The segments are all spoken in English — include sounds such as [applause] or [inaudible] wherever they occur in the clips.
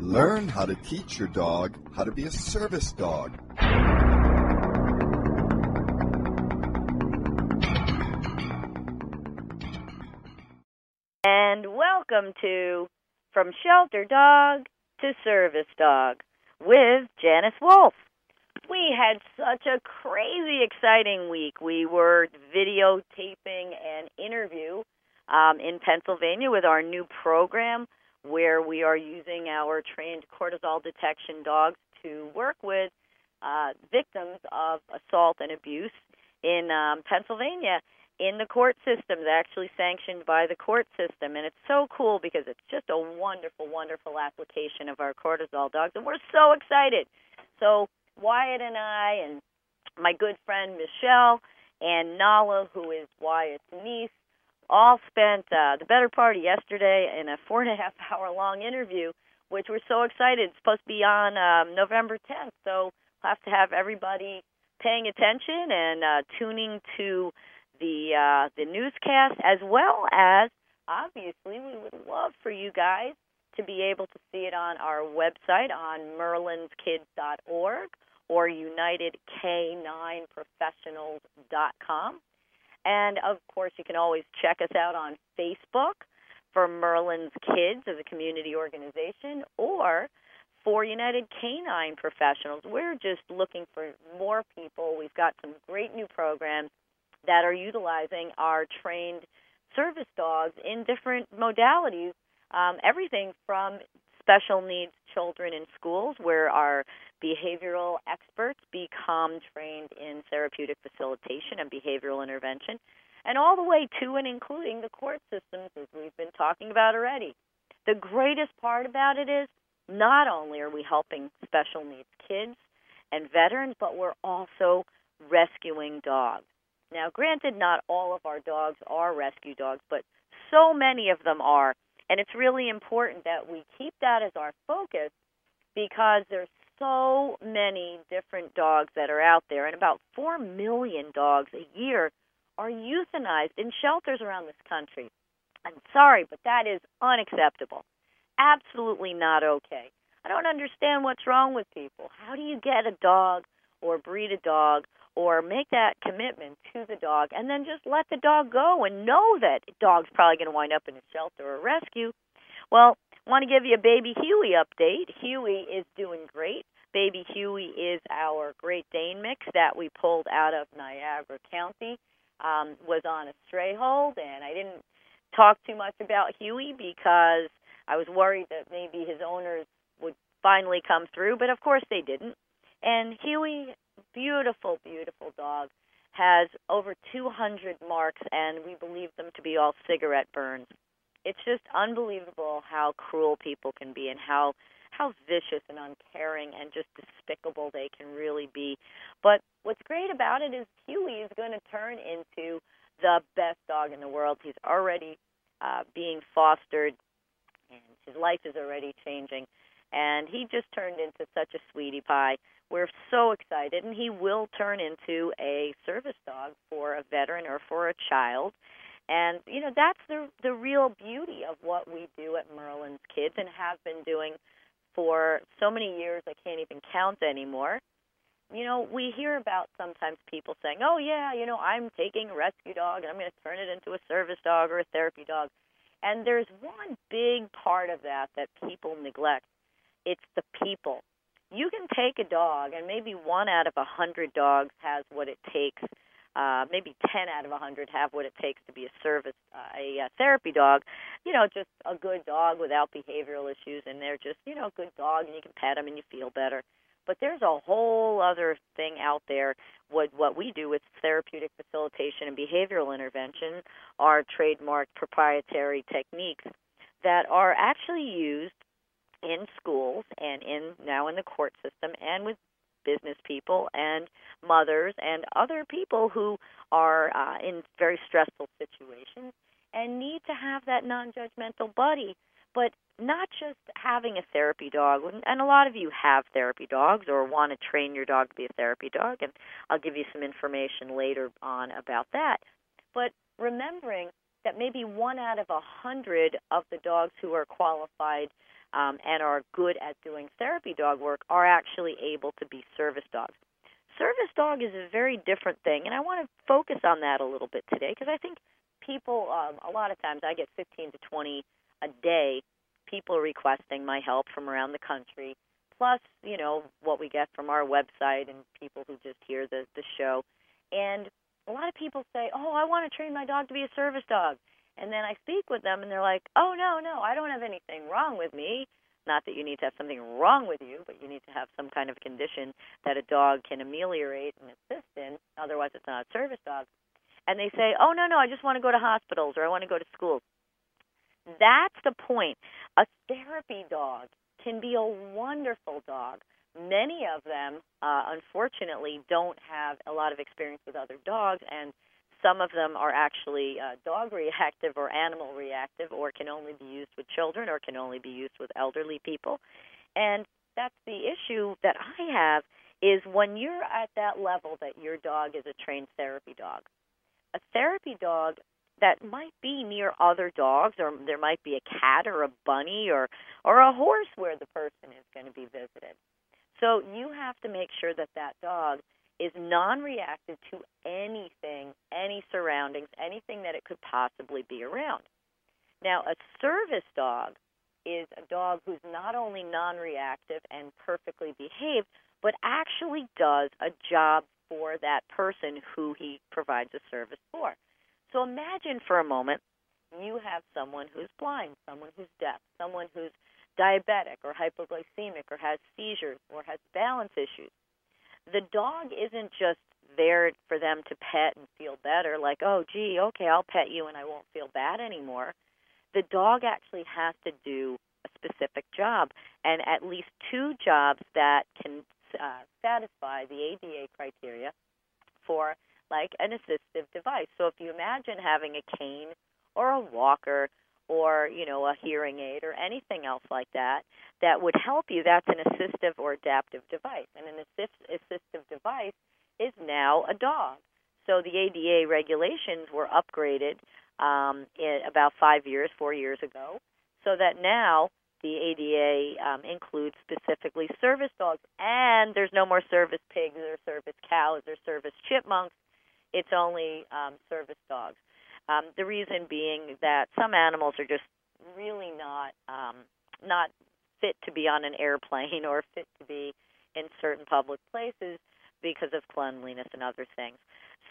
Learn how to teach your dog how to be a service dog. And welcome to From Shelter Dog to Service Dog with Janice Wolf. We had such a crazy exciting week. We were videotaping an interview um, in Pennsylvania with our new program where we are using our trained cortisol detection dogs to work with uh, victims of assault and abuse in um, Pennsylvania in the court system, actually sanctioned by the court system. And it's so cool because it's just a wonderful, wonderful application of our cortisol dogs. And we're so excited. So, Wyatt and I, and my good friend Michelle, and Nala, who is Wyatt's niece, all spent uh, the better part of yesterday in a four and a half [laughs] hour long interview, which we're so excited. It's supposed to be on um, November 10th, so we'll have to have everybody paying attention and uh, tuning to the uh, the newscast, as well as obviously we would love for you guys to be able to see it on our website on merlinskids.org or unitedk9professionals.com. And of course, you can always check us out on Facebook for Merlin's Kids as a community organization or for United Canine Professionals. We're just looking for more people. We've got some great new programs that are utilizing our trained service dogs in different modalities. Um, everything from special needs children in schools, where our behavioral experts become trained in therapeutic facilitation and behavioral intervention, and all the way to and including the court systems, as we've been talking about already. The greatest part about it is not only are we helping special needs kids and veterans, but we're also rescuing dogs. Now, granted, not all of our dogs are rescue dogs, but so many of them are. And it's really important that we keep that as our focus because there's so many different dogs that are out there, and about 4 million dogs a year are euthanized in shelters around this country. I'm sorry, but that is unacceptable. Absolutely not okay. I don't understand what's wrong with people. How do you get a dog or breed a dog or make that commitment to the dog and then just let the dog go and know that dog's probably going to wind up in a shelter or rescue. Well, want to give you a baby Huey update. Huey is doing great. Baby Huey is our Great Dane mix that we pulled out of Niagara County. Um, was on a stray hold, and I didn't talk too much about Huey because I was worried that maybe his owners would finally come through, but of course they didn't. And Huey beautiful, beautiful dog. Has over 200 marks, and we believe them to be all cigarette burns. It's just unbelievable how cruel people can be and how how vicious and uncaring and just despicable they can really be. But what's great about it is Huey is going to turn into the best dog in the world. He's already uh, being fostered, and his life is already changing. And he just turned into such a sweetie pie. We're so excited, and he will turn into a service dog for a veteran or for a child. And you know that's the the real beauty of what we do at Merlin's Kids and have been doing for so many years I can't even count anymore. You know, we hear about sometimes people saying, "Oh yeah, you know, I'm taking a rescue dog and I'm going to turn it into a service dog or a therapy dog." And there's one big part of that that people neglect. It's the people you can take a dog, and maybe one out of a hundred dogs has what it takes. Uh, maybe ten out of a hundred have what it takes to be a service, uh, a, a therapy dog. You know, just a good dog without behavioral issues, and they're just you know a good dog, and you can pet them and you feel better. But there's a whole other thing out there. What what we do with therapeutic facilitation and behavioral intervention are trademarked proprietary techniques that are actually used in schools and in now in the court system and with business people and mothers and other people who are uh, in very stressful situations and need to have that non-judgmental buddy. But not just having a therapy dog and a lot of you have therapy dogs or want to train your dog to be a therapy dog and I'll give you some information later on about that. But remembering that maybe one out of a hundred of the dogs who are qualified um, and are good at doing therapy dog work are actually able to be service dogs. Service dog is a very different thing, and I want to focus on that a little bit today because I think people, um, a lot of times, I get 15 to 20 a day people requesting my help from around the country, plus, you know, what we get from our website and people who just hear the, the show. And a lot of people say, Oh, I want to train my dog to be a service dog. And then I speak with them and they're like, Oh, no, no, I don't have anything wrong with me. Not that you need to have something wrong with you, but you need to have some kind of condition that a dog can ameliorate and assist in. Otherwise, it's not a service dog. And they say, Oh, no, no, I just want to go to hospitals or I want to go to schools. That's the point. A therapy dog can be a wonderful dog. Many of them, uh, unfortunately, don't have a lot of experience with other dogs, and some of them are actually uh, dog [laughs] reactive or animal reactive, or can only be used with children, or can only be used with elderly people. And that's the issue that I have is when you're at that level that your dog is a trained therapy dog. A therapy dog that might be near other dogs or there might be a cat or a bunny or or a horse where the person is going to be visited. So you have to make sure that that dog is non-reactive to anything, any surroundings, anything that it could possibly be around. Now, a service dog is a dog who's not only non-reactive and perfectly behaved, but actually does a job for that person who he provides a service for. So imagine for a moment you have someone who's blind, someone who's deaf, someone who's diabetic or hypoglycemic or has seizures or has balance issues. The dog isn't just there for them to pet and feel better, like, oh, gee, okay, I'll pet you and I won't feel bad anymore. The dog actually has to do a specific job and at least two jobs that can uh, satisfy the ADA criteria for like an assistive device. So if you imagine having a cane or a walker or you know a hearing aid or anything else like that that would help you. That's an assistive or adaptive device. And an assist, assistive device is now a dog. So the ada regulations were upgraded um, about five years four years ago so that now the ada um, includes specifically service dogs. And there's no more service pigs or service cows or service chipmunks. It's only um, service dogs. Um, the reason being that some animals are just really not um, not fit to be on an airplane [laughs] or fit to be in certain public places because of cleanliness and other things.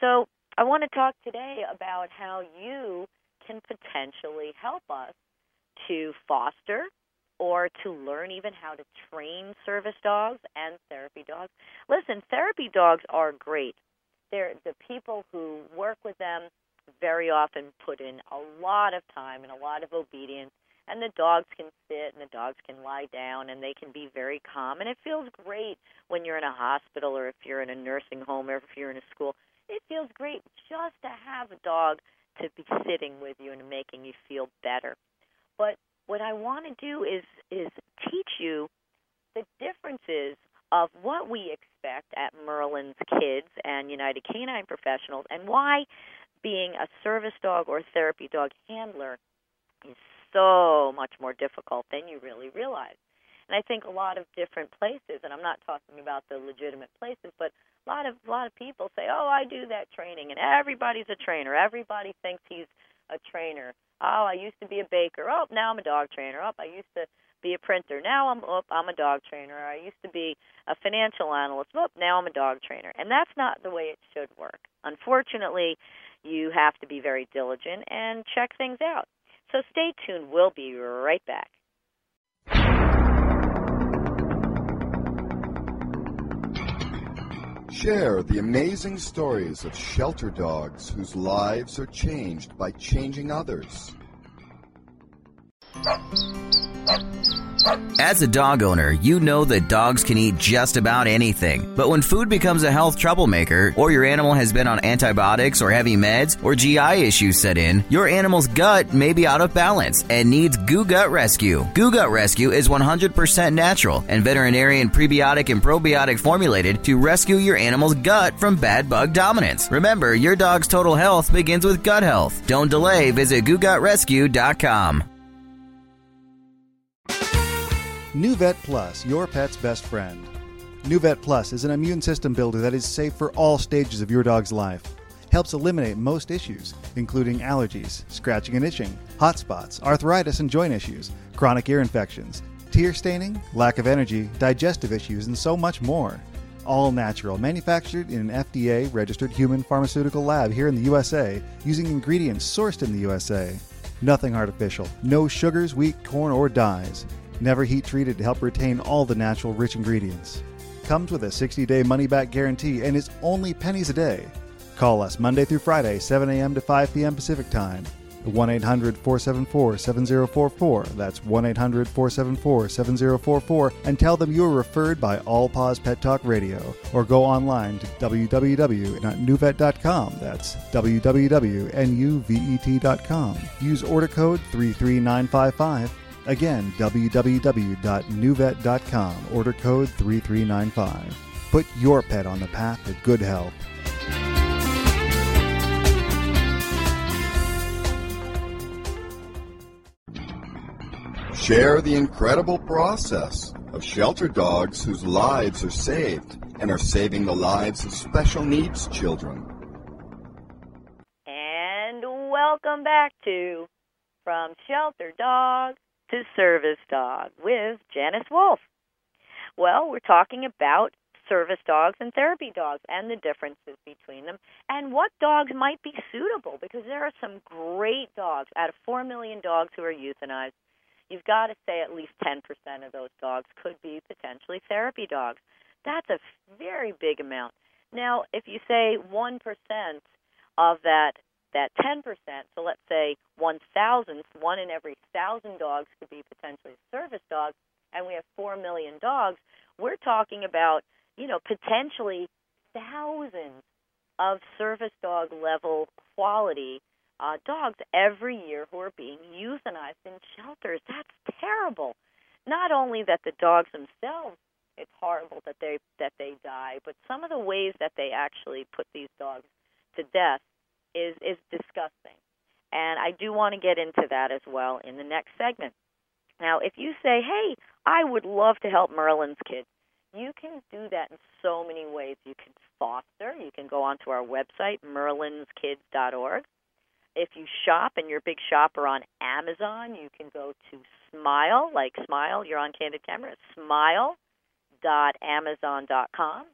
So I want to talk today about how you can potentially help us to foster or to learn even how to train service dogs and therapy dogs. Listen, therapy dogs are great they're the people who work with them very often put in a lot of time and a lot of obedience and the dogs can sit and the dogs can lie down and they can be very calm and it feels great when you're in a hospital or if you're in a nursing home or if you're in a school. It feels great just to have a dog to be [laughs] sitting with you and making you feel better. But what i want to do is is teach you the differences of what we expect at Merlin's Kids and United Canine Professionals and why being a service dog or therapy dog handler is so much more difficult than you really realize. And I think a lot of different places, and I'm not talking about the legitimate places, but a lot of a lot of people say, "Oh, I do that training," and everybody's a trainer. Everybody thinks he's a trainer. Oh, I used to be a baker. Oh, now I'm a dog trainer. Oh, I used to be a printer. Now I'm oh, I'm a dog trainer. I used to be a financial analyst. Oh, now I'm a dog trainer. And that's not the way it should work. Unfortunately, you have to be very diligent and check things out. So stay tuned. We'll be right back. Share the amazing stories of shelter dogs whose lives are changed by changing others. As a dog owner, you know that dogs can eat just about anything. But when food becomes a health troublemaker, or your animal has been on antibiotics or heavy meds, or GI issues set in, your animal's gut may be out of balance and needs Goo Gut Rescue. Goo Gut Rescue is 100% natural and veterinarian prebiotic and probiotic formulated to rescue your animal's gut from bad bug dominance. Remember, your dog's total health begins with gut health. Don't delay, visit googutrescue.com. NuVet Plus, your pet's best friend. NuVet Plus is an immune system builder that is safe for all stages of your dog's life. Helps eliminate most issues, including allergies, scratching and itching, hot spots, arthritis and joint issues, chronic ear infections, tear staining, lack of energy, digestive issues, and so much more. All natural, manufactured in an FDA registered human pharmaceutical lab here in the USA, using ingredients sourced in the USA. Nothing artificial, no sugars, wheat, corn, or dyes. Never heat treated to help retain all the natural rich ingredients. Comes with a 60 day money back guarantee and is only pennies a day. Call us Monday through Friday, 7 a.m. to 5 p.m. Pacific Time. 1 800 474 7044. That's 1 800 474 7044. And tell them you were referred by All Paws Pet Talk Radio. Or go online to www.nuvet.com. That's www.nuvet.com. Use order code 33955 Again, www.nuvet.com. Order code 3395. Put your pet on the path to good health. Share the incredible process of shelter dogs whose lives are saved and are saving the lives of special needs children. And welcome back to From Shelter Dog to Service Dog with Janice Wolf. Well, we're talking about service dogs and therapy dogs and the differences between them and what dogs might be suitable because there are some great dogs out of 4 million dogs who are euthanized you've got to say at least 10% of those dogs could be potentially therapy dogs. That's a very big amount. Now, if you say 1% of that that 10%, so let's say one thousandth, one in every thousand dogs could be potentially service dogs, and we have 4 million dogs, we're talking about, you know, potentially thousands of service dog level quality uh, dogs every year who are being euthanized in shelters. That's terrible. Not only that the dogs themselves, it's horrible that they that they die, but some of the ways that they actually put these dogs to death is is disgusting. And I do want to get into that as well in the next segment. Now, if you say, "Hey, I would love to help Merlin's kids," you can do that in so many ways. You can foster. You can go onto our website, merlinskids.org. If you shop and you're a big shopper on Amazon, you can go to Smile, like Smile, you're on Candid Camera, smile.amazon.com.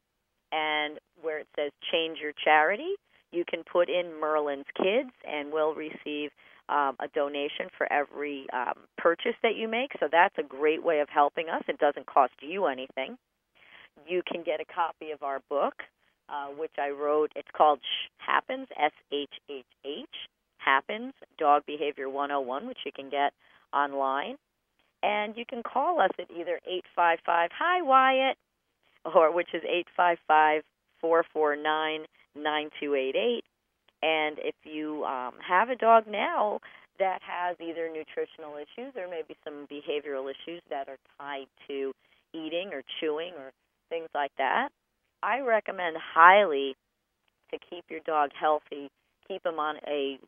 And where it says change your charity, you can put in Merlin's Kids and we'll receive um, a donation for every um, purchase that you make. So that's a great way of helping us. It doesn't cost you anything. You can get a copy of our book, uh, which I wrote. It's called Shh Happens, S H H H happens, Dog Behavior 101, which you can get online. And you can call us at either 855 Hi Wyatt, or which is 855 449 9288. And if you um, have a dog now that has either nutritional issues or maybe some behavioral issues that are tied to eating or chewing or things like that, I recommend highly to keep your dog healthy, keep him on a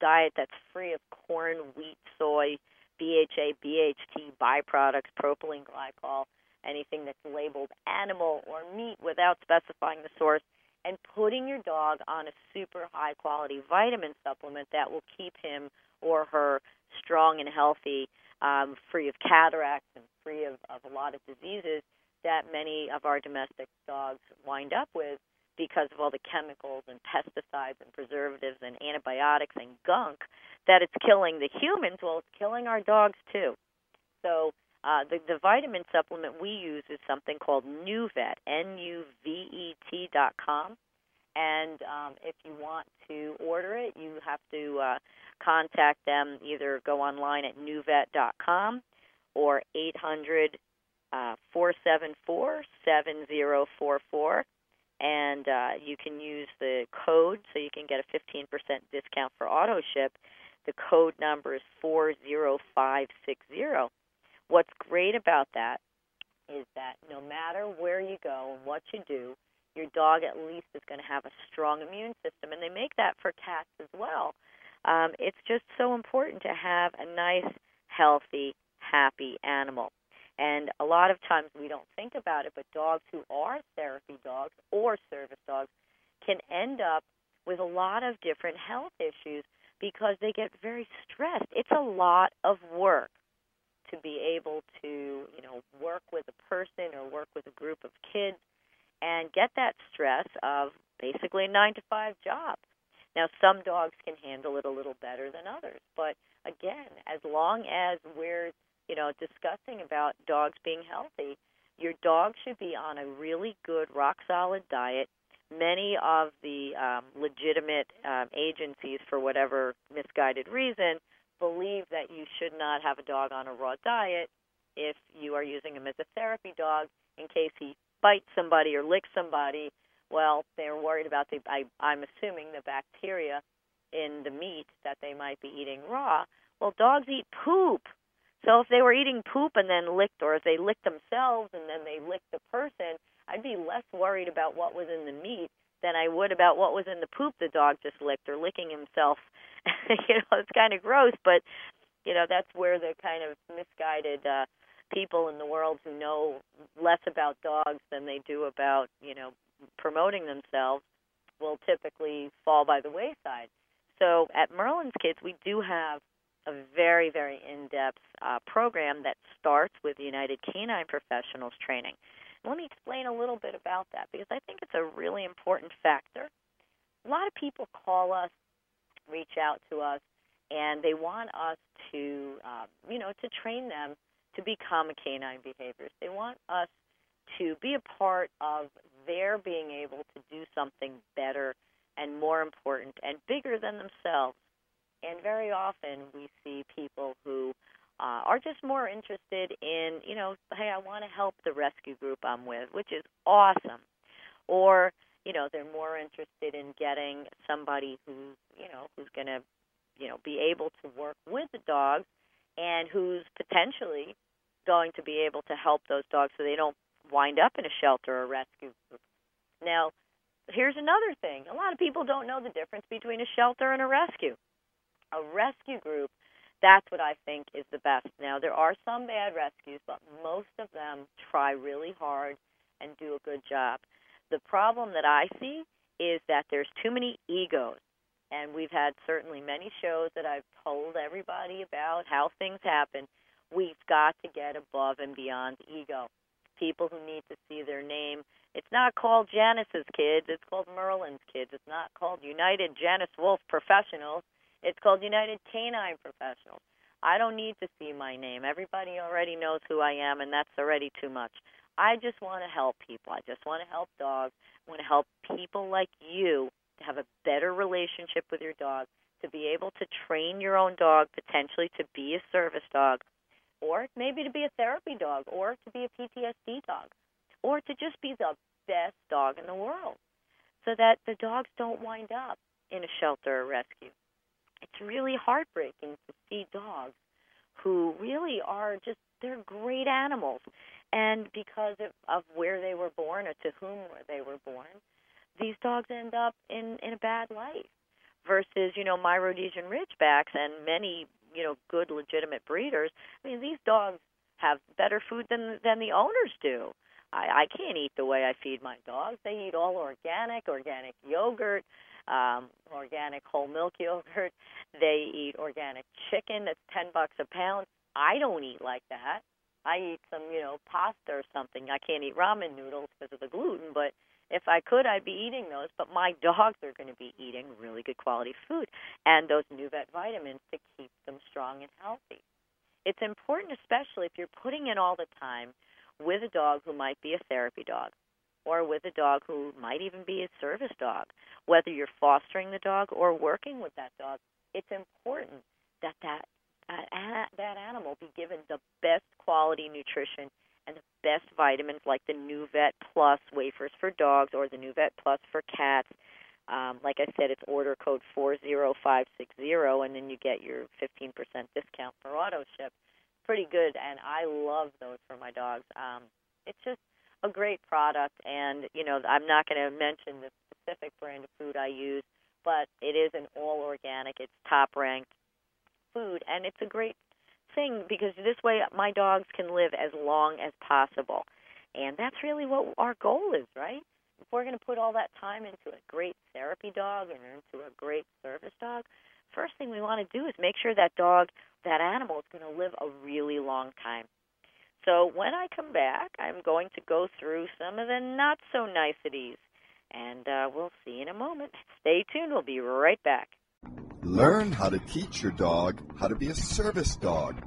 diet that's free of corn, wheat, soy, BHA, BHT byproducts, propylene glycol, anything that's labeled animal or meat without specifying the source, and putting your dog on a super high quality vitamin supplement that will keep him or her strong and healthy, um, free of cataracts and free of, of a lot of diseases that many of our domestic dogs wind up with because of all the chemicals and pesticides and preservatives and antibiotics and gunk that it's killing the humans. Well, it's killing our dogs too. So uh, the the vitamin supplement we use is something called NuVet, N-U-V-E-T dot com. And um, if you want to order it, you have to uh, contact them. Either go online at nuvet.com or 800 uh, 474 7044 and uh, you can use the code so you can get a 15% discount for auto ship. The code number is 40560. What's great about that is that no matter where you go and what you do, your dog at least is going to have a strong immune system, and they make that for cats as well. Um, it's just so important to have a nice, healthy, happy animal. And a lot of times we don't think about it, but dogs who are therapy dogs or service dogs can end up with a lot of different health issues because they get very stressed. It's a lot of work to be able to, you know, work with a person or work with a group of kids and get that stress of basically a 9 to 5 job. Now, some dogs can handle it a little better than others, but again, as long as we're, you know, discussing about dogs being healthy, your dog should be on a really good rock solid diet many of the um, legitimate um, agencies, for whatever misguided reason, believe that you should not have a dog on a raw diet if you are using him as a therapy dog in case he bites somebody or licks somebody. Well, they're worried about the, I, I'm assuming, the bacteria in the meat that they might be eating raw. Well, dogs eat poop. So if they were eating poop and then licked, or if they licked themselves and then they licked the person, I'd be less worried about what was in the meat than I would about what was in the poop the dog just licked or licking himself. [laughs] you know, it's kind of gross, but you know that's where the kind of misguided uh, people in the world who know less about dogs than they do about you know promoting themselves will typically fall by the wayside. So at Merlin's Kids, we do have a very, very in-depth uh, program that starts with United Canine Professionals training. Let me explain a little bit about that because I think it's a really important factor. A lot of people call us, reach out to us, and they want us to, uh, you know, to train them to become a canine behaviors. They want us to be a part of their being able to do something better and more important and bigger than themselves. And very often we see people who uh, are just more interested in, you know, hey, I want to help the rescue group I'm with, which is awesome. Or, you know, they're more interested in getting somebody who's, you know, who's going to, you know, be able to work with the dogs and who's potentially going to be able to help those dogs so they don't wind up in a shelter or rescue group. Now, here's another thing. A lot of people don't know the difference between a shelter and a rescue. A rescue group that's what I think is the best. Now, there are some bad rescues, but most of them try really hard and do a good job. The problem that I see is that there's too many egos. And we've had certainly many shows that I've told everybody about how things happen. We've got to get above and beyond ego. People who need to see their name. It's not called Janice's Kids, it's called Merlin's Kids. It's not called United Janice Wolf Professionals it's called United Canine Professionals. I don't need to see my name. Everybody already knows who I am, and that's already too much. I just want to help people. I just want to help dogs. I want to help people like you to have a better relationship with your dog, to be able to train your own dog potentially to be a service dog, or maybe to be a therapy dog, or to be a PTSD dog, or to just be the best dog in the world so that the dogs don't wind up in a shelter or rescue it's really heartbreaking to see dogs who really are just they're great animals and because of, of where they were born or to whom they were born these dogs end up in in a bad life versus you know my rhodesian ridgebacks and many you know good legitimate breeders i mean these dogs have better food than than the owners do i i can't eat the way i feed my dogs they eat all organic organic yogurt um, organic whole milk [laughs] yogurt. They eat organic chicken that's ten bucks a pound. I don't eat like that. I eat some, you know, pasta or something. I can't eat ramen noodles because of the gluten, but if I could, I'd be eating those. But my dogs are going to be eating really good quality food and those NuVet vitamins to keep them strong and healthy. It's important, especially if you're putting in all the time with a dog who might be a therapy dog or with a dog who might even be a service dog. Whether you're fostering the dog or working with that dog, it's important that that that animal be given the best quality nutrition and the best vitamins like the NuVet Plus wafers for dogs or the NuVet Plus for cats. Um, like I said, it's order code 40560, and then you get your 15% discount for auto ship. Pretty good, and I love those for my dogs. Um, it's just a great product, and you know I'm not going to mention the specific brand of food I use, but it is an all organic. It's top ranked food, and it's a great thing because this way my dogs can live as long as possible. And that's really what our goal is, right? If we're going to put all that time into a great therapy dog and into a great service dog, first thing we want to do is make sure that dog, that animal is going to live a really long time. So when I come back, I'm going to go through some of the not so niceties, and uh, we'll see in a moment. Stay tuned. We'll be right back. Learn how to teach your dog how to be a service dog.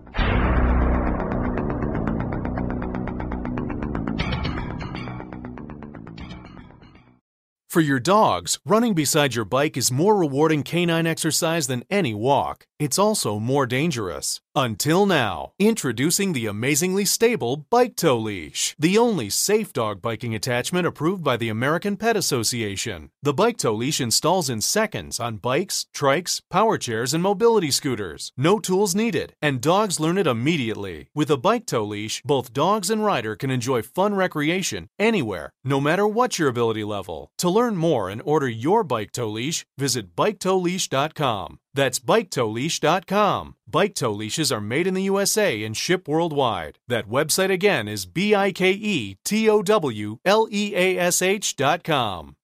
For your dogs, running beside your bike is more rewarding canine exercise than any walk. It's also more dangerous. Until now, introducing the amazingly stable Bike Tow Leash, the only safe dog biking attachment approved by the American Pet Association. The Bike Tow Leash installs in seconds on bikes, trikes, power chairs, and mobility scooters. No tools needed, and dogs learn it immediately. With a Bike Tow Leash, both dogs and rider can enjoy fun recreation anywhere, no matter what your ability level. To learn more and order your Bike Tow Leash, visit BikeTowLeash.com. That's BikeTowLeash.com. Bike tow leashes are made in the USA and ship worldwide. That website again is B I K E T O W L E A S H.com.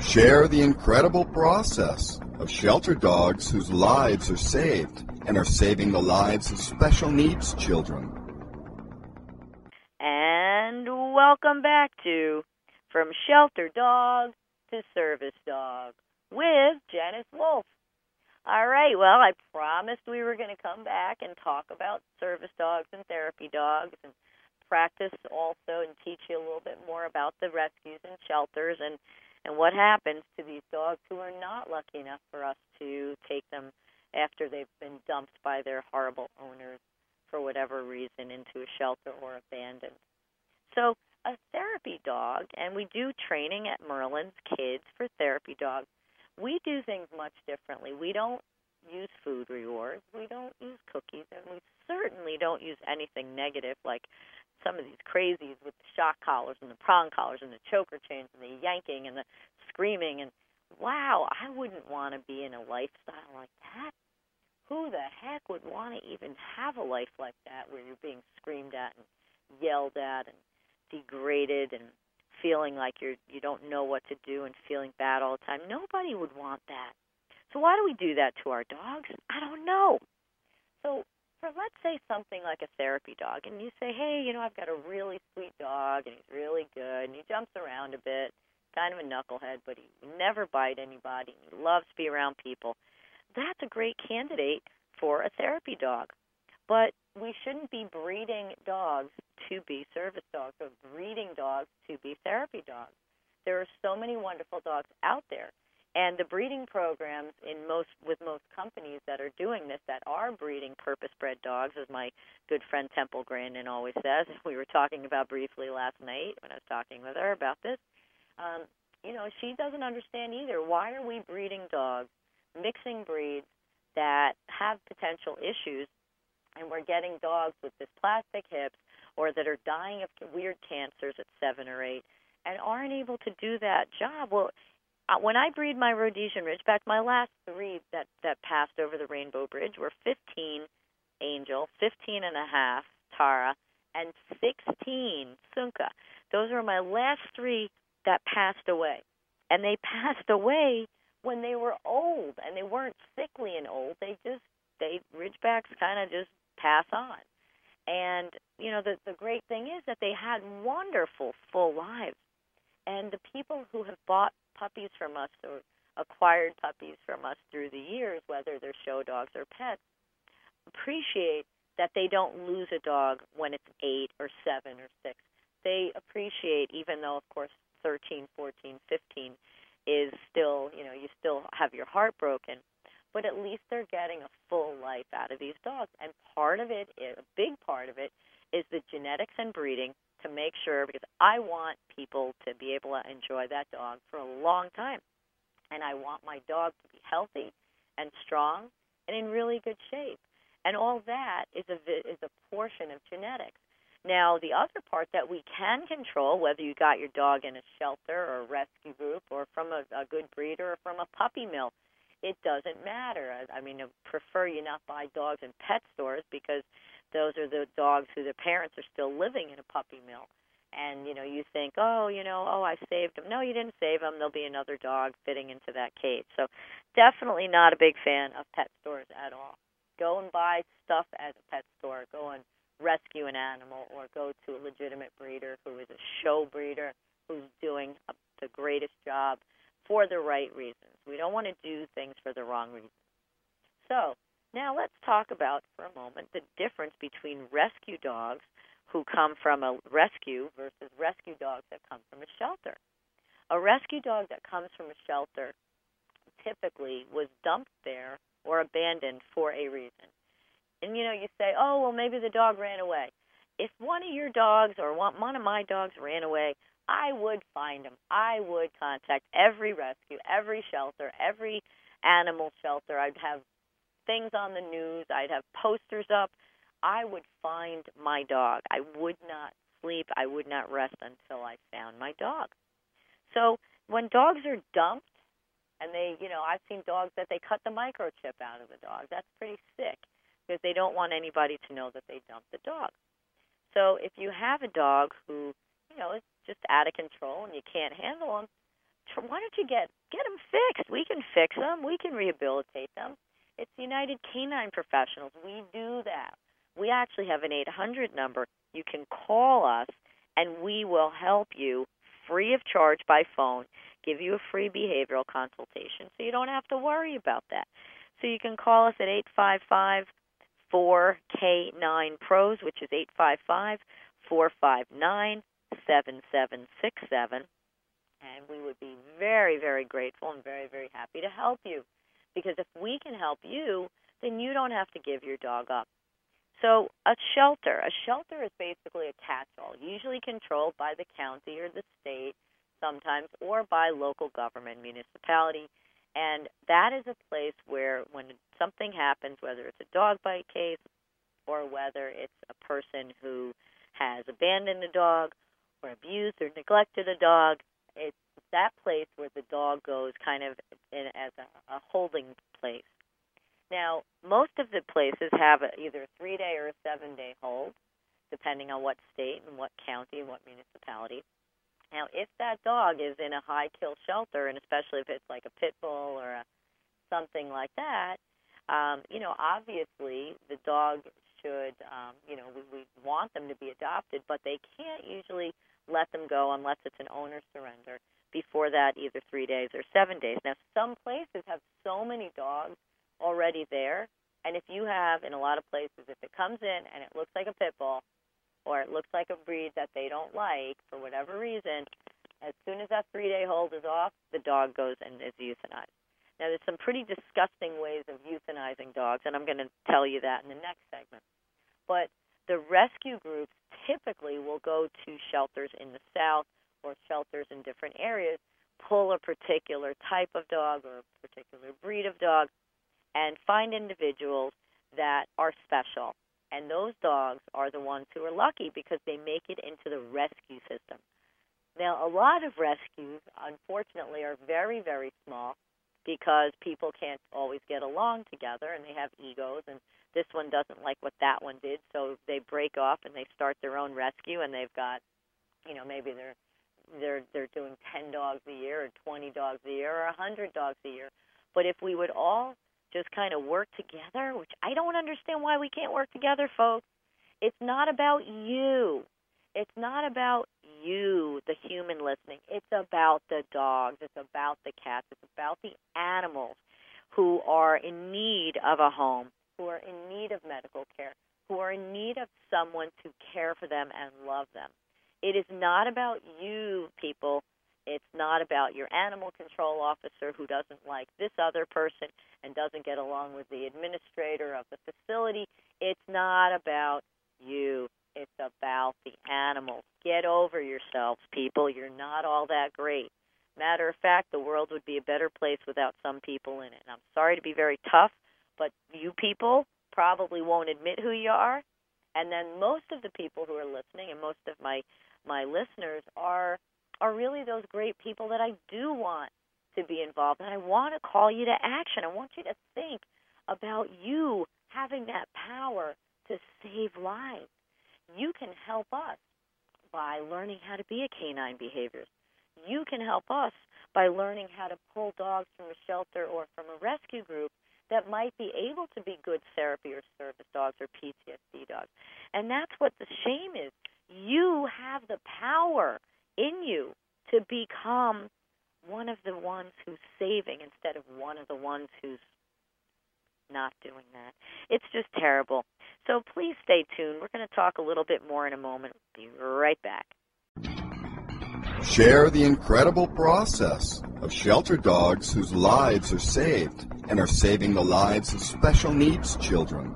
Share the incredible process of shelter dogs whose lives are saved and are saving the lives of special needs children. And welcome back to From Shelter Dog to Service Dog with Janice Wolf. All right, well, I promised we were going to come back and talk about service dogs and therapy dogs and practice also and teach you a little bit more about the rescues and shelters and and what happens to these dogs who are not lucky enough for us to take them after they've been dumped by their horrible owners for whatever reason into a shelter or abandoned. So, a therapy dog, and we do training at Merlin's Kids for therapy dogs we do things much differently. We don't use food rewards. We don't use cookies, and we certainly don't use anything negative like some of these crazies with the shock collars and the prong collars and the choker chains and the yanking and the screaming and wow, I wouldn't want to be in a lifestyle like that. Who the heck would want to even have a life like that where you're being screamed at and yelled at and degraded and feeling like you're you don't know what to do and feeling bad all the time. Nobody would want that. So why do we do that to our dogs? I don't know. So for let's say something like a therapy dog and you say, "Hey, you know, I've got a really sweet dog and he's really good and he jumps around a bit, kind of a knucklehead, but he never bite anybody and he loves to be around people." That's a great candidate for a therapy dog. But we shouldn't be breeding dogs to be service dogs or breeding dogs to be therapy dogs. There are so many wonderful dogs out there. And the breeding programs in most with most companies that are doing this, that are breeding purpose-bred dogs, as my good friend Temple Grandin always says. [laughs] We were talking about briefly last night when I was talking with her about this. Um, you know, she doesn't understand either. Why are we breeding dogs, mixing breeds that have potential issues and we're getting dogs with dysplastic hips or that are dying of weird cancers at seven or eight and aren't able to do that job. Well, uh, when I breed my Rhodesian Ridgeback, my last three that that passed over the Rainbow Bridge were 15 Angel, 15 and a half Tara, and 16 Sunka. Those were my last three that passed away, and they passed away when they were old, and they weren't sickly and old. They just they Ridgebacks kind of just pass on. And you know the the great thing is that they had wonderful full lives. And the people who have bought puppies from us or acquired puppies from us through the years, whether they're show dogs or pets, appreciate that they don't lose a dog when it's eight or seven or six. They appreciate, even though, of course, 13, 14, 15 is still, you know, you still have your heart broken but at least they're getting a full life out of these dogs. And part of it, a big part of it, is the genetics and breeding to make sure, because I want people to be able to enjoy that dog for a long time. And I want my dog to be healthy and strong and in really good shape. And all that is a, is a portion of genetics. Now, the other part that we can control, whether you got your dog in a shelter or a rescue group or from a, a good breeder or from a puppy mill, it doesn't matter. I, I mean, I prefer you not buy dogs in pet stores because those are the dogs who their parents are still living in a puppy mill. And you know, you think, oh, you know, oh, I saved them. No, you didn't save them. There'll be another dog fitting into that cage. So, definitely not a big fan of pet stores at all. Go and buy stuff at a pet store. Go and rescue an animal, or go to a legitimate breeder who is a show breeder who's doing the greatest job for the right reasons. We don't want to do things for the wrong reasons. So, now let's talk about for a moment the difference between rescue dogs who come from a rescue versus rescue dogs that come from a shelter. A rescue dog that comes from a shelter typically was dumped there or abandoned for a reason. And you know, you say, "Oh, well maybe the dog ran away." If one of your dogs or one, of my dogs ran away, I would find him. I would contact every rescue, every shelter, every animal shelter. I'd have things on the news. I'd have posters up. I would find my dog. I would not sleep. I would not rest until I found my dog. So when dogs are dumped, and they, you know, I've seen dogs that they cut the microchip out of the dog. That's pretty sick because they don't want anybody to know that they dumped the dog. So if you have a dog who, you know, is just out of control and you can't handle them, why don't you get get them fixed? We can fix them. We can rehabilitate them. It's United Canine Professionals. We do that. We actually have an 800 number. You can call us and we will help you free of charge by phone, give you a free behavioral consultation so you don't have to worry about that. So you can call us at 855 4K9 Pros, which is 855 459 7767. And we would be very, very grateful and very, very happy to help you. Because if we can help you, then you don't have to give your dog up. So, a shelter. A shelter is basically a catch-all, usually controlled by the county or the state, sometimes, or by local government, municipality. And that is a place where, when something happens, whether it's a dog bite case or whether it's a person who has abandoned a dog or abused or neglected a dog, it's that place where the dog goes kind of in, as a, a holding place. Now, most of the places have either a three day or a seven day hold, depending on what state and what county and what municipality. Now, if that dog is in a high kill shelter, and especially if it's like a pit bull or a, something like that, um, you know, obviously the dog should, um, you know, we, we want them to be adopted, but they can't usually let them go unless it's an owner surrender before that, either three days or seven days. Now, some places have so many dogs already there, and if you have, in a lot of places, if it comes in and it looks like a pit bull, or it looks like a breed that they don't like for whatever reason, as soon as that three day hold is off, the dog goes and is euthanized. Now, there's some pretty disgusting ways of euthanizing dogs, and I'm going to tell you that in the next segment. But the rescue groups typically will go to shelters in the South or shelters in different areas, pull a particular type of dog or a particular breed of dog, and find individuals that are special. And those dogs are the ones who are lucky because they make it into the rescue system. Now, a lot of rescues, unfortunately, are very, very small because people can't always get along together and they have egos and this one doesn't like what that one did so they break off and they start their own rescue and they've got you know maybe they're they're they're doing 10 dogs a year or 20 dogs a year or 100 dogs a year. But if we would all just kind of work together which I don't understand why we can't work together folks. It's not about you. It's not about you, the human listening. It's about the dogs. It's about the cats. It's about the animals who are in need of a home, who are in need of medical care, who are in need of someone to care for them and love them. It is not about you, people. It's not about your animal control officer who doesn't like this other person and doesn't get along with the administrator of the facility. It's not about you. It's about the animals. Get over yourselves, people. You're not all that great. Matter of fact, the world would be a better place without some people in it. And I'm sorry to be very tough, but you people probably won't admit who you are. And then most of the people who are listening and most of my my listeners are are really those great people that I do want to be involved. And I want to call you to action. I want you to think about you having that power to save lives. You can help us by learning how to be a canine behaviorist. You can help us by learning how to pull dogs from a shelter or from a rescue group that might be able to be good therapy or service dogs or PTSD dogs. And that's what the shame is. You have the power in you to become one of the ones who's saving instead of one of the ones who's not doing that. It's just terrible. So please stay tuned. We're going to talk a little bit more in a moment. Be right back. Share the incredible process of shelter dogs whose lives are saved and are saving the lives of special needs children.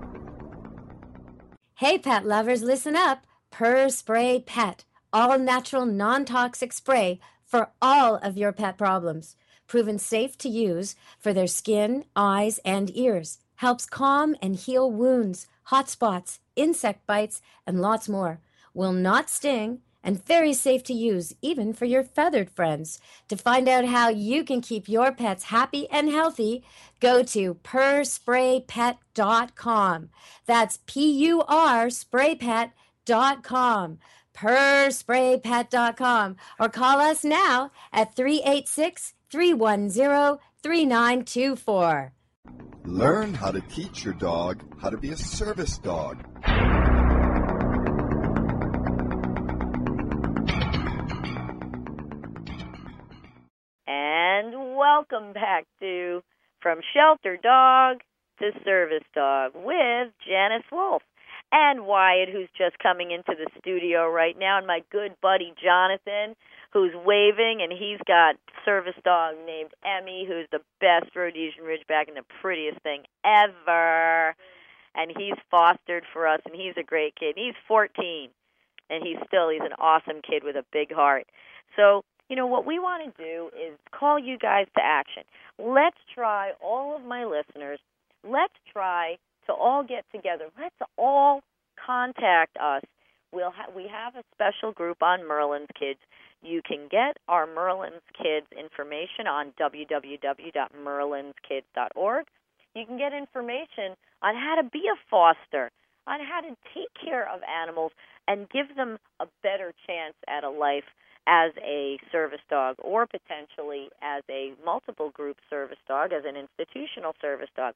Hey, pet lovers, listen up. Pur Spray Pet, all natural, non toxic spray for all of your pet problems. Proven safe to use for their skin, eyes, and ears. Helps calm and heal wounds, hot spots, insect bites, and lots more. Will not sting and very safe to use, even for your feathered friends. To find out how you can keep your pets happy and healthy, go to purspraypet.com. That's P U R spraypet.com. Purspraypet.com or call us now at 386 310 3924. Learn how to teach your dog how to be a service dog. And welcome back to From Shelter Dog to Service Dog with Janice Wolfe and Wyatt, who's just coming into the studio right now, and my good buddy Jonathan, who's waving, and he's got service dog named Emmy, who's the best Rhodesian Ridgeback and the prettiest thing ever. And he's fostered for us, and he's a great kid. He's 14, and he's still he's an awesome kid with a big heart. So you know, what we want to do is call you guys to action. Let's try, all of my listeners, let's try to all get together. Let's all contact us. We'll ha- we have a special group on Merlin's Kids. You can get our Merlin's Kids information on www.merlinskids.org. You can get information on how to be a foster, on how to take care of animals and give them a better chance at a life as a service dog or potentially as a multiple group service dog, as an institutional service dog.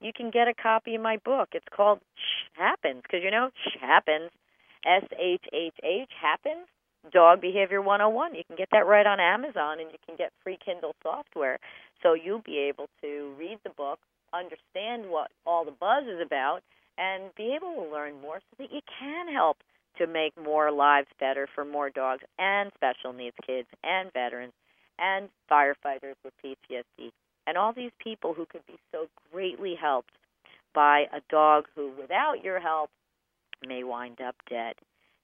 You can get a copy of my book. It's called Shh Happens because you know Shh Happens, S H H H Happens, Dog Behavior 101. You can get that right on Amazon and you can get free Kindle software. So you'll be able to read the book, understand what all the buzz is about, and be able to learn more so that you can help to make more lives better for more dogs and special needs kids and veterans and firefighters with PTSD and all these people who could be so greatly helped by a dog who, without your help, may wind up dead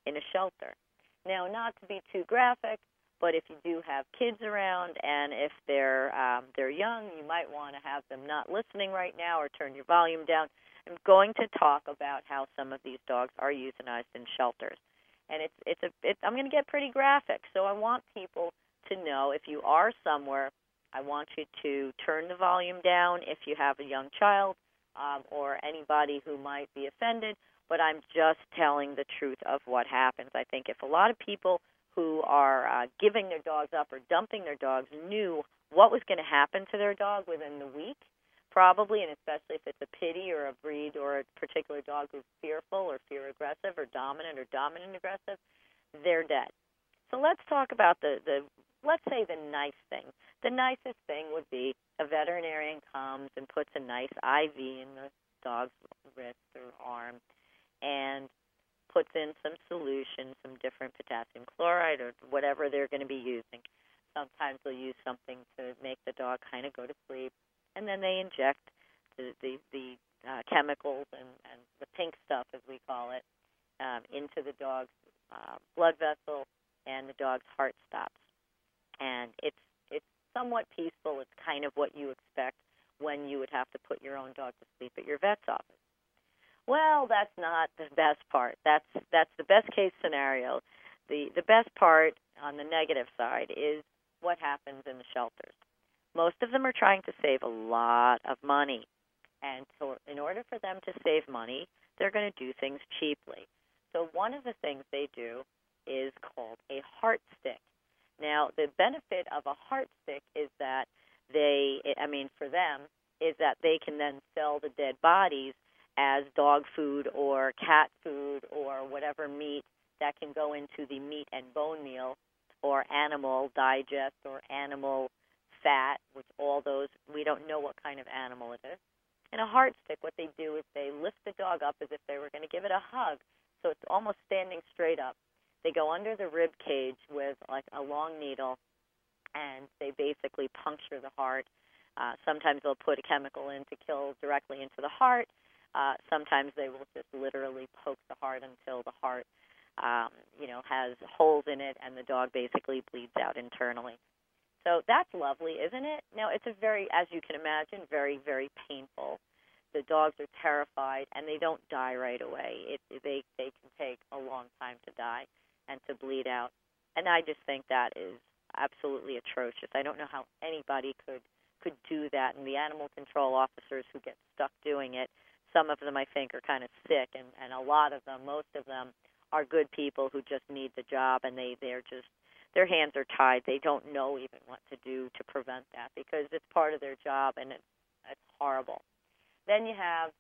in a shelter. Now, not to be too graphic, but if you do have kids around and if they're um, they're young, you might want to have them not listening right now or turn your volume down I'm going to talk about how some of these dogs are euthanized in shelters, and it's it's a it, I'm going to get pretty graphic. So I want people to know if you are somewhere, I want you to turn the volume down if you have a young child um, or anybody who might be offended. But I'm just telling the truth of what happens. I think if a lot of people who are uh, giving their dogs up or dumping their dogs knew what was going to happen to their dog within the week, probably, and especially if it's a pity or a breed or a particular dog who's fearful or fear aggressive or dominant or dominant aggressive, they're dead. So let's talk about the, the let's say the nice thing. The nicest thing would be a veterinarian comes and puts a nice IV in the dog's wrist or arm and puts in some solution, some different potassium chloride or whatever they're going to be using. Sometimes they'll use something to make the dog kind of go to sleep and then they inject the the, the uh, chemicals and, and the pink stuff, as we call it, um, into the dog's uh, blood vessel, and the dog's heart stops. And it's it's somewhat peaceful. It's kind of what you expect when you would have to put your own dog to sleep at your vet's office. Well, that's not the best part. That's that's the best case scenario. The the best part on the negative side is what happens in the shelters most of them are trying to save a lot of money. And so, in order for them to save money, they're going to do things cheaply. So, one of the things they do is called a heart stick. Now, the benefit of a heart stick is that they, I mean, for them, is that they can then sell the dead bodies as dog food or cat food or whatever meat that can go into the meat and bone meal or animal digest or animal fat, which all those, we don't know what kind of animal it is. And a heart stick, what they do is they lift the dog up as if they were going to give it a hug. So it's almost standing straight up. They go under the rib cage with like a long needle and they basically puncture the heart. Uh, sometimes they'll put a chemical in to kill directly into the heart. Uh, sometimes they will just literally poke the heart until the heart, um, you know, has holes in it, and the dog basically bleeds out internally. So that's lovely, isn't it? Now it's a very, as you can imagine, very, very painful. The dogs are terrified, and they don't die right away. It, they they can take a long time to die and to bleed out, and I just think that is absolutely atrocious. I don't know how anybody could could do that, and the animal control officers who get stuck doing it some of them I think are kind of sick, and and a lot of them, most of them, are good people who just need the job, and they they're just their hands are tied. They don't know even what to do to prevent that because it's part of their job, and it's it's horrible. Then you have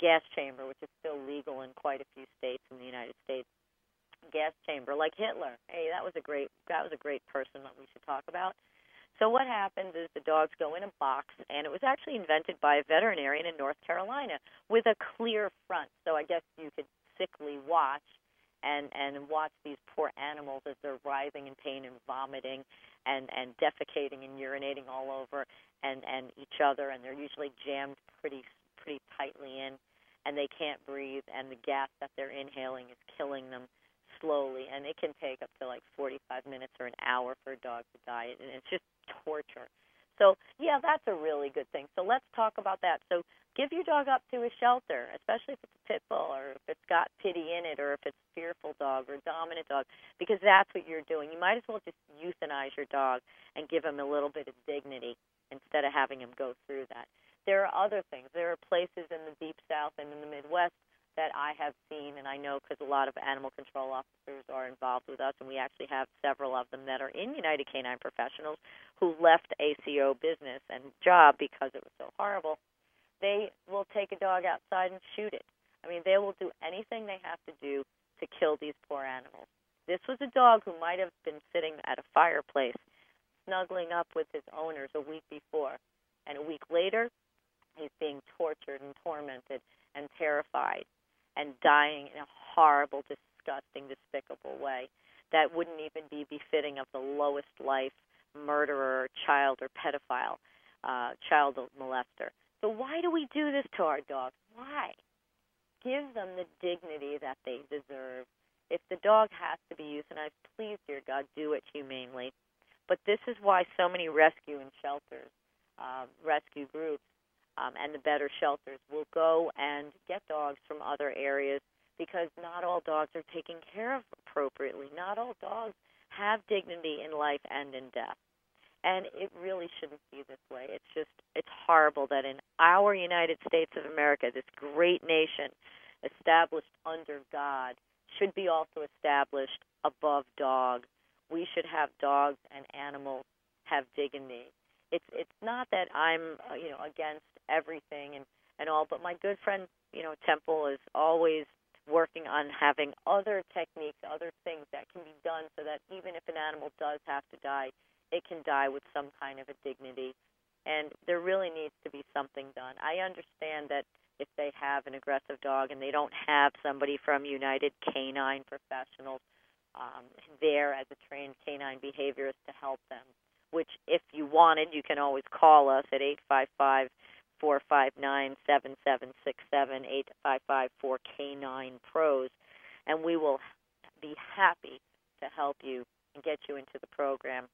gas chamber, which is still legal in quite a few states in the United States. Gas chamber, like Hitler. Hey, that was a great that was a great person that we should talk about. So what happens is the dogs go in a box, and it was actually invented by a veterinarian in North Carolina with a clear front. So I guess you could sickly watch and and watch these poor animals as they're writhing in pain and vomiting and and defecating and urinating all over and and each other and they're usually jammed pretty pretty tightly in and they can't breathe and the gas that they're inhaling is killing them slowly and it can take up to like 45 minutes or an hour for a dog to die and it's just torture. So, yeah, that's a really good thing. So, let's talk about that. So, give your dog up to a shelter, especially if it's a pit bull or if it's got pity in it or if it's a fearful dog or a dominant dog, because that's what you're doing. You might as well just euthanize your dog and give him a little bit of dignity instead of having him go through that. There are other things. There are places in the deep south and in the Midwest that I have seen, and I know because a lot of animal control officers are involved with us, and we actually have several of them that are in United Canine Professionals who left ACO business and job because it was so horrible. They will take a dog outside and shoot it. I mean, they will do anything they have to do to kill these poor animals. This was a dog who might have been sitting at a fireplace, snuggling up with his owners a week before, and a week later, he's being tortured and tormented and terrified and dying in a horrible, disgusting, despicable way that wouldn't even be befitting of the lowest life murderer, child, or pedophile, uh, child molester. So why do we do this to our dogs? Why? Give them the dignity that they deserve. If the dog has to be euthanized, please, dear God, do it humanely. But this is why so many rescue and shelters, uh, rescue groups, um, and the better shelters will go and get dogs from other areas because not all dogs are taken care of appropriately. Not all dogs have dignity in life and in death. And it really shouldn't be this way. It's just, it's horrible that in our United States of America, this great nation established under God, should be also established above dog. We should have dogs and animals have dignity it's it's not that I'm uh, you know against everything and and all, but my good friend you know Temple is always working on having other techniques, other things that can be done so that even if an animal does have to die, it can die with some kind of a dignity. And there really needs to be something done. I understand that if they have an aggressive dog and they don't have somebody from United Canine Professionals um, there as a trained canine behaviorist to help them, which if you wanted, you can always call us at 855 459 7767 855 4K9 Pros, and we will be happy to help you and get you into the program,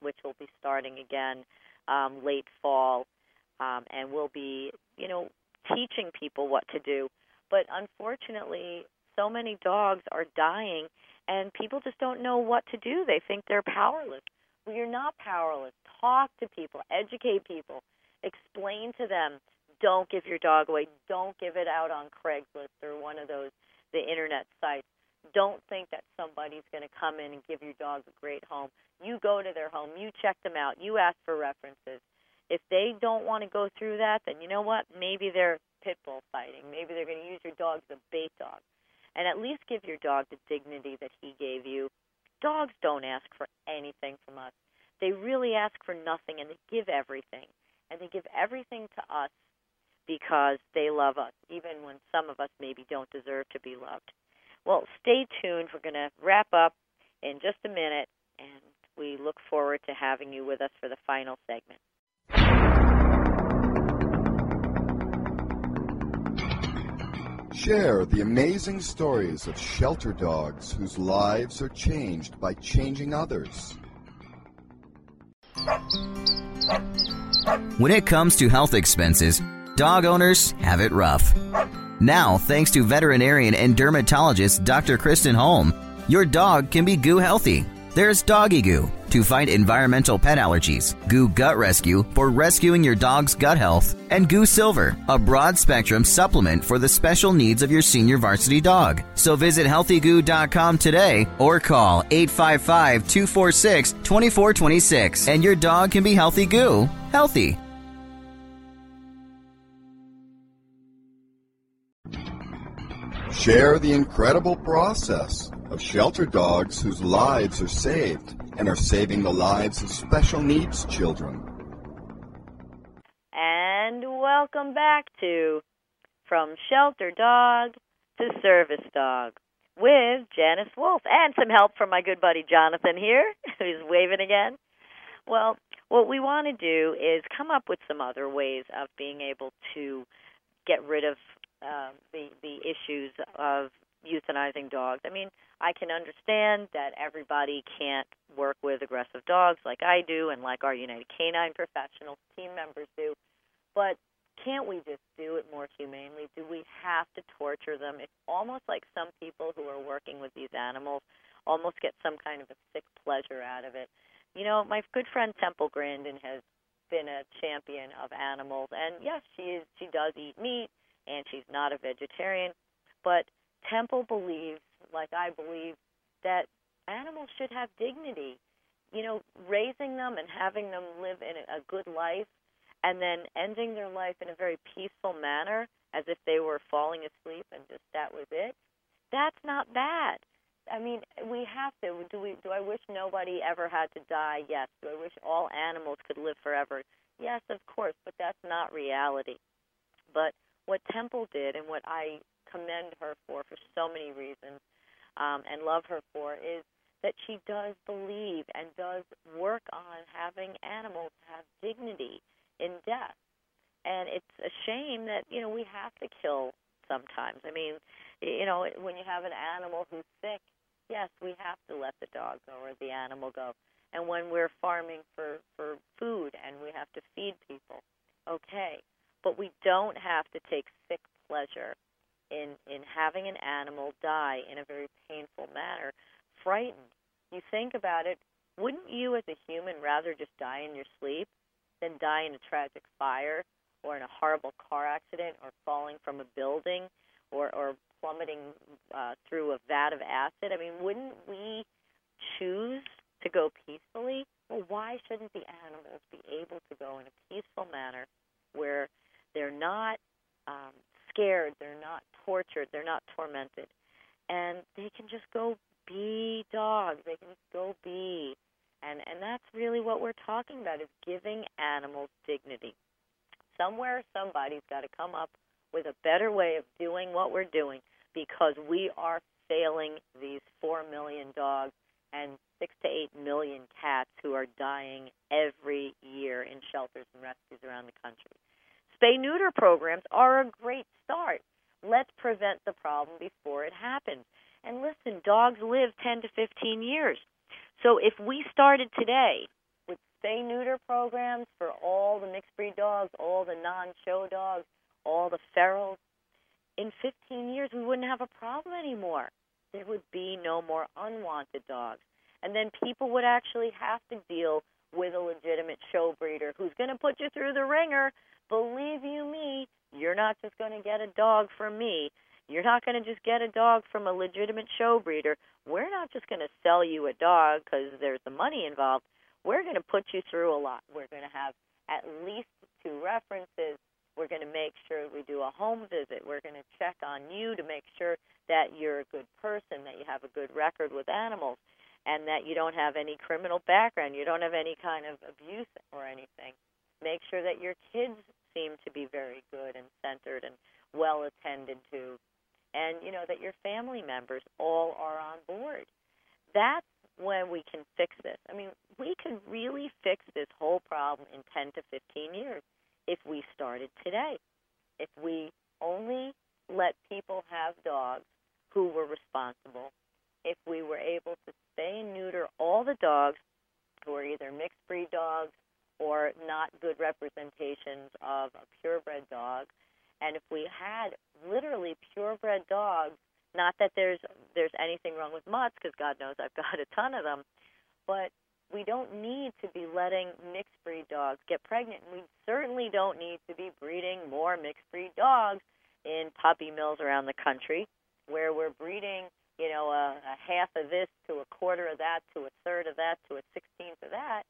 which will be starting again um, late fall, um, and we'll be, you know, teaching people what to do. But unfortunately, so many dogs are dying, and people just don't know what to do. They think they're powerless you're not powerless. Talk to people, educate people, explain to them. Don't give your dog away. Don't give it out on Craigslist or one of those the internet sites. Don't think that somebody's going to come in and give your dog a great home. You go to their home, you check them out, you ask for references. If they don't want to go through that, then you know what? Maybe they're pit bull fighting. Maybe they're going to use your dog as a bait dog. And at least give your dog the dignity that he gave you. Dogs don't ask for anything from us. They really ask for nothing and they give everything. And they give everything to us because they love us, even when some of us maybe don't deserve to be loved. Well, stay tuned. We're going to wrap up in just a minute, and we look forward to having you with us for the final segment. Share the amazing stories of shelter dogs whose lives are changed by changing others. When it comes to health expenses, dog owners have it rough. Now, thanks to veterinarian and dermatologist Dr. Kristen Holm, your dog can be goo healthy. There's Doggy Goo to fight environmental pet allergies, Goo Gut Rescue for rescuing your dog's gut health, and Goo Silver, a broad spectrum supplement for the special needs of your senior varsity dog. So visit healthygoo.com today or call 855 246 2426 and your dog can be healthy goo, healthy. Share the incredible process of shelter dogs whose lives are saved and are saving the lives of special needs children. And welcome back to From Shelter Dog to Service Dog with Janice Wolfe and some help from my good buddy Jonathan here, [laughs] who's waving again. Well, what we want to do is come up with some other ways of being able to get rid of um, the the issues of euthanizing dogs. I mean, I can understand that everybody can't work with aggressive dogs like I do and like our United Canine professionals team members do, but can't we just do it more humanely? Do we have to torture them? It's almost like some people who are working with these animals almost get some kind of a sick pleasure out of it. You know, my good friend Temple Grandin has been a champion of animals, and yes, she is. She does eat meat and she's not a vegetarian. But Temple believes, like I believe, that animals should have dignity. You know, raising them and having them live in a good life and then ending their life in a very peaceful manner as if they were falling asleep and just that was it. That's not bad. I mean, we have to. Do we? Do I wish nobody ever had to die? Yes. Do I wish all animals could live forever? Yes, of course. But that's not reality. But what Temple did and what I commend her for for so many reasons um, and love her for is that she does believe and does work on having animals have dignity in death. And it's a shame that, you know, we have to kill sometimes. I mean, you know, when you have an animal who's sick, yes, we have to let the dog go or the animal go. And when we're farming for for food and we have to feed people, okay but we don't have to take sick pleasure in in having an animal die in a very painful manner, frightened. You think about it, wouldn't you as a human rather just die in your sleep than die in a tragic fire or in a horrible car accident or falling from a building or or plummeting uh, through a vat of acid? I mean, wouldn't we choose to go peacefully? Well, why shouldn't the animals be able to go in a peaceful manner where they're not um, scared. They're not tortured. They're not tormented. And they can just go be dogs. They can go be. And, and that's really what we're talking about is giving animals dignity. Somewhere somebody's got to come up with a better way of doing what we're doing because we are failing these 4 million dogs and 6 to 8 million cats who are dying every year in shelters and rescues around the country. Spay neuter programs are a great start. Let's prevent the problem before it happens. And listen, dogs live 10 to 15 years. So if we started today with spay neuter programs for all the mixed breed dogs, all the non show dogs, all the ferals, in 15 years we wouldn't have a problem anymore. There would be no more unwanted dogs. And then people would actually have to deal with a legitimate show breeder who's going to put you through the ringer. Believe you me, you're not just going to get a dog from me. You're not going to just get a dog from a legitimate show breeder. We're not just going to sell you a dog because there's the money involved. We're going to put you through a lot. We're going to have at least two references. We're going to make sure we do a home visit. We're going to check on you to make sure that you're a good person, that you have a good record with animals, and that you don't have any criminal background, you don't have any kind of abuse or anything. Make sure that your kids seem to be very good and centered and well attended to, and you know that your family members all are on board. That's when we can fix this. I mean, we could really fix this whole problem in 10 to 15 years if we started today. If we only let people have dogs who were responsible, if we were able to spay and neuter all the dogs who are either mixed breed dogs or not good representations of a purebred dog, and if we had literally purebred dogs, not that there's there's anything wrong with mutts, because God knows I've got a ton of them, but we don't need to be letting mixed breed dogs get pregnant. And we certainly don't need to be breeding more mixed breed dogs in puppy mills around the country, where we're breeding, you know, a, a half of this to a quarter of that to a third of that to a sixteenth of that,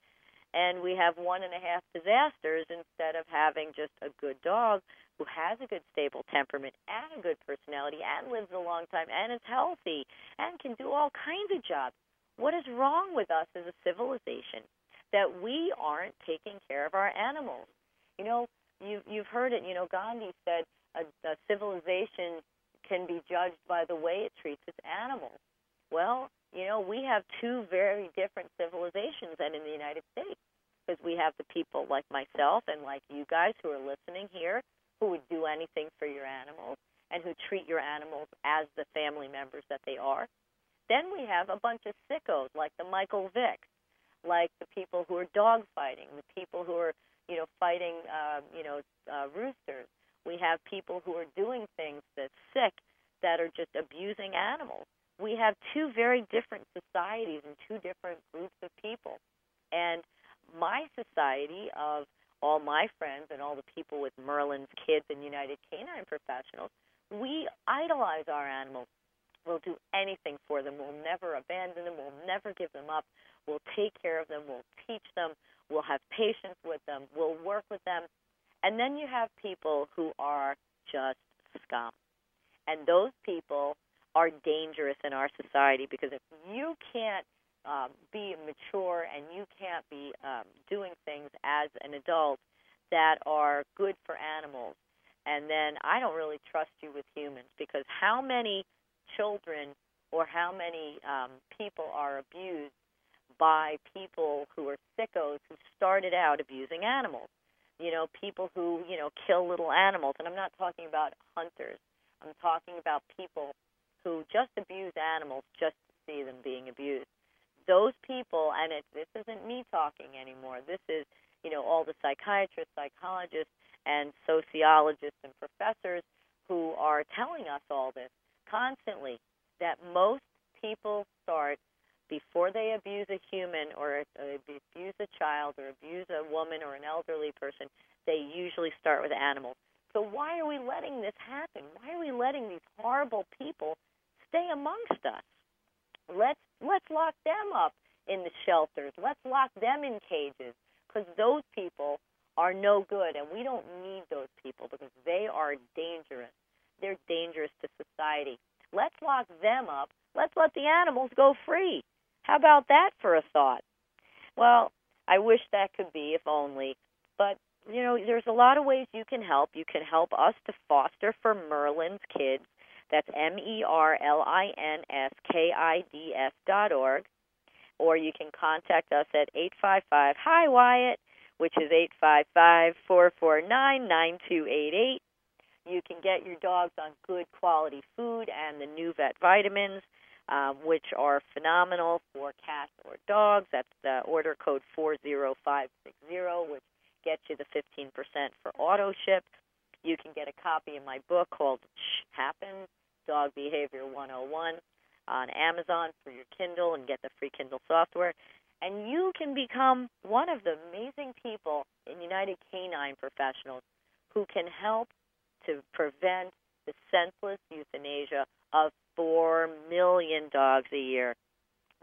and we have one and a half disasters instead of having just a good dog who has a good stable temperament and a good personality and lives a long time and is healthy and can do all kinds of jobs. What is wrong with us as a civilization that we aren't taking care of our animals? You know, you've, you've heard it, you know, Gandhi said a, a civilization can be judged by the way it treats its animals. Well, you know, we have two very different civilizations and in the United States because we have the people like myself and like you guys who are listening here who would do anything for your animals and who treat your animals as the family members that they are. Then we have a bunch of sickos like the Michael Vicks, like the people who are dog fighting, the people who are, you know, fighting, uh, you know, uh, roosters. We have people who are doing things that's sick that are just abusing animals. We have two very different societies and two different groups of people. And my society of all my friends and all the people with Merlin's kids and United Canine Professionals, we idolize our animals. We'll do anything for them. We'll never abandon them. We'll never give them up. We'll take care of them. We'll teach them. We'll have patience with them. We'll work with them. And then you have people who are just scum. And those people are dangerous in our society because if you can't um, be mature and you can't be um, doing things as an adult that are good for animals, and then I don't really trust you with humans because how many children or how many um, people are abused by people who are sickos who started out abusing animals? You know, people who, you know, kill little animals. And I'm not talking about hunters. I'm talking about people who just abuse animals just to see them being abused. Those people, and it, this isn't me talking anymore. This is, you know, all the psychiatrists, psychologists, and sociologists and professors who are telling us all this constantly that most people start before they abuse a human or uh, abuse a child or abuse a woman or an elderly person, they usually start with animals. So why are we letting this happen? Why are we letting these horrible people stay amongst us? Let's let's lock them up in the shelters. Let's lock them in cages because those people are no good and we don't need those people because they are dangerous. They're dangerous to society. Let's lock them up. Let's let the animals go free. How about that for a thought? Well, I wish that could be, if only. But, you know, there's a lot of ways you can help. You can help us to foster for Merlin's kids. That's M E R L I N S K I D S dot org. Or you can contact us at 855 Hi Wyatt, which is 855 449 9288. You can get your dogs on good quality food and the new vet vitamins um, which are phenomenal for cats or dogs. That's the order code 40560, which gets you the 15% for auto ship. You can get a copy of my book called Shh Happens Dog Behavior 101. on Amazon for your Kindle and get the free Kindle software. And you can become one of the amazing people in United Canine Professionals who can help to prevent the senseless euthanasia of 4 million dogs a year.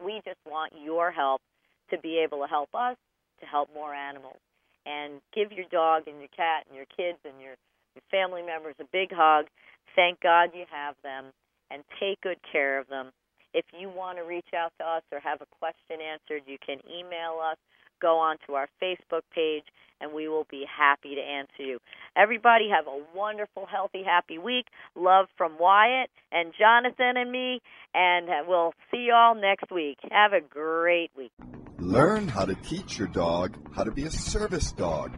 We just want your help to be able to help us to help more animals. And give your dog and your cat and your kids and your, your family members a big hug. Thank God you have them and take good care of them. If you want to reach out to us or have a question answered, you can email us, go on to our Facebook page, and we will be happy to answer you. Everybody have a wonderful, healthy, happy week. Love from Wyatt and Jonathan and me, and we'll see you all next week. Have a great week. Learn how to teach your dog how to be a service dog.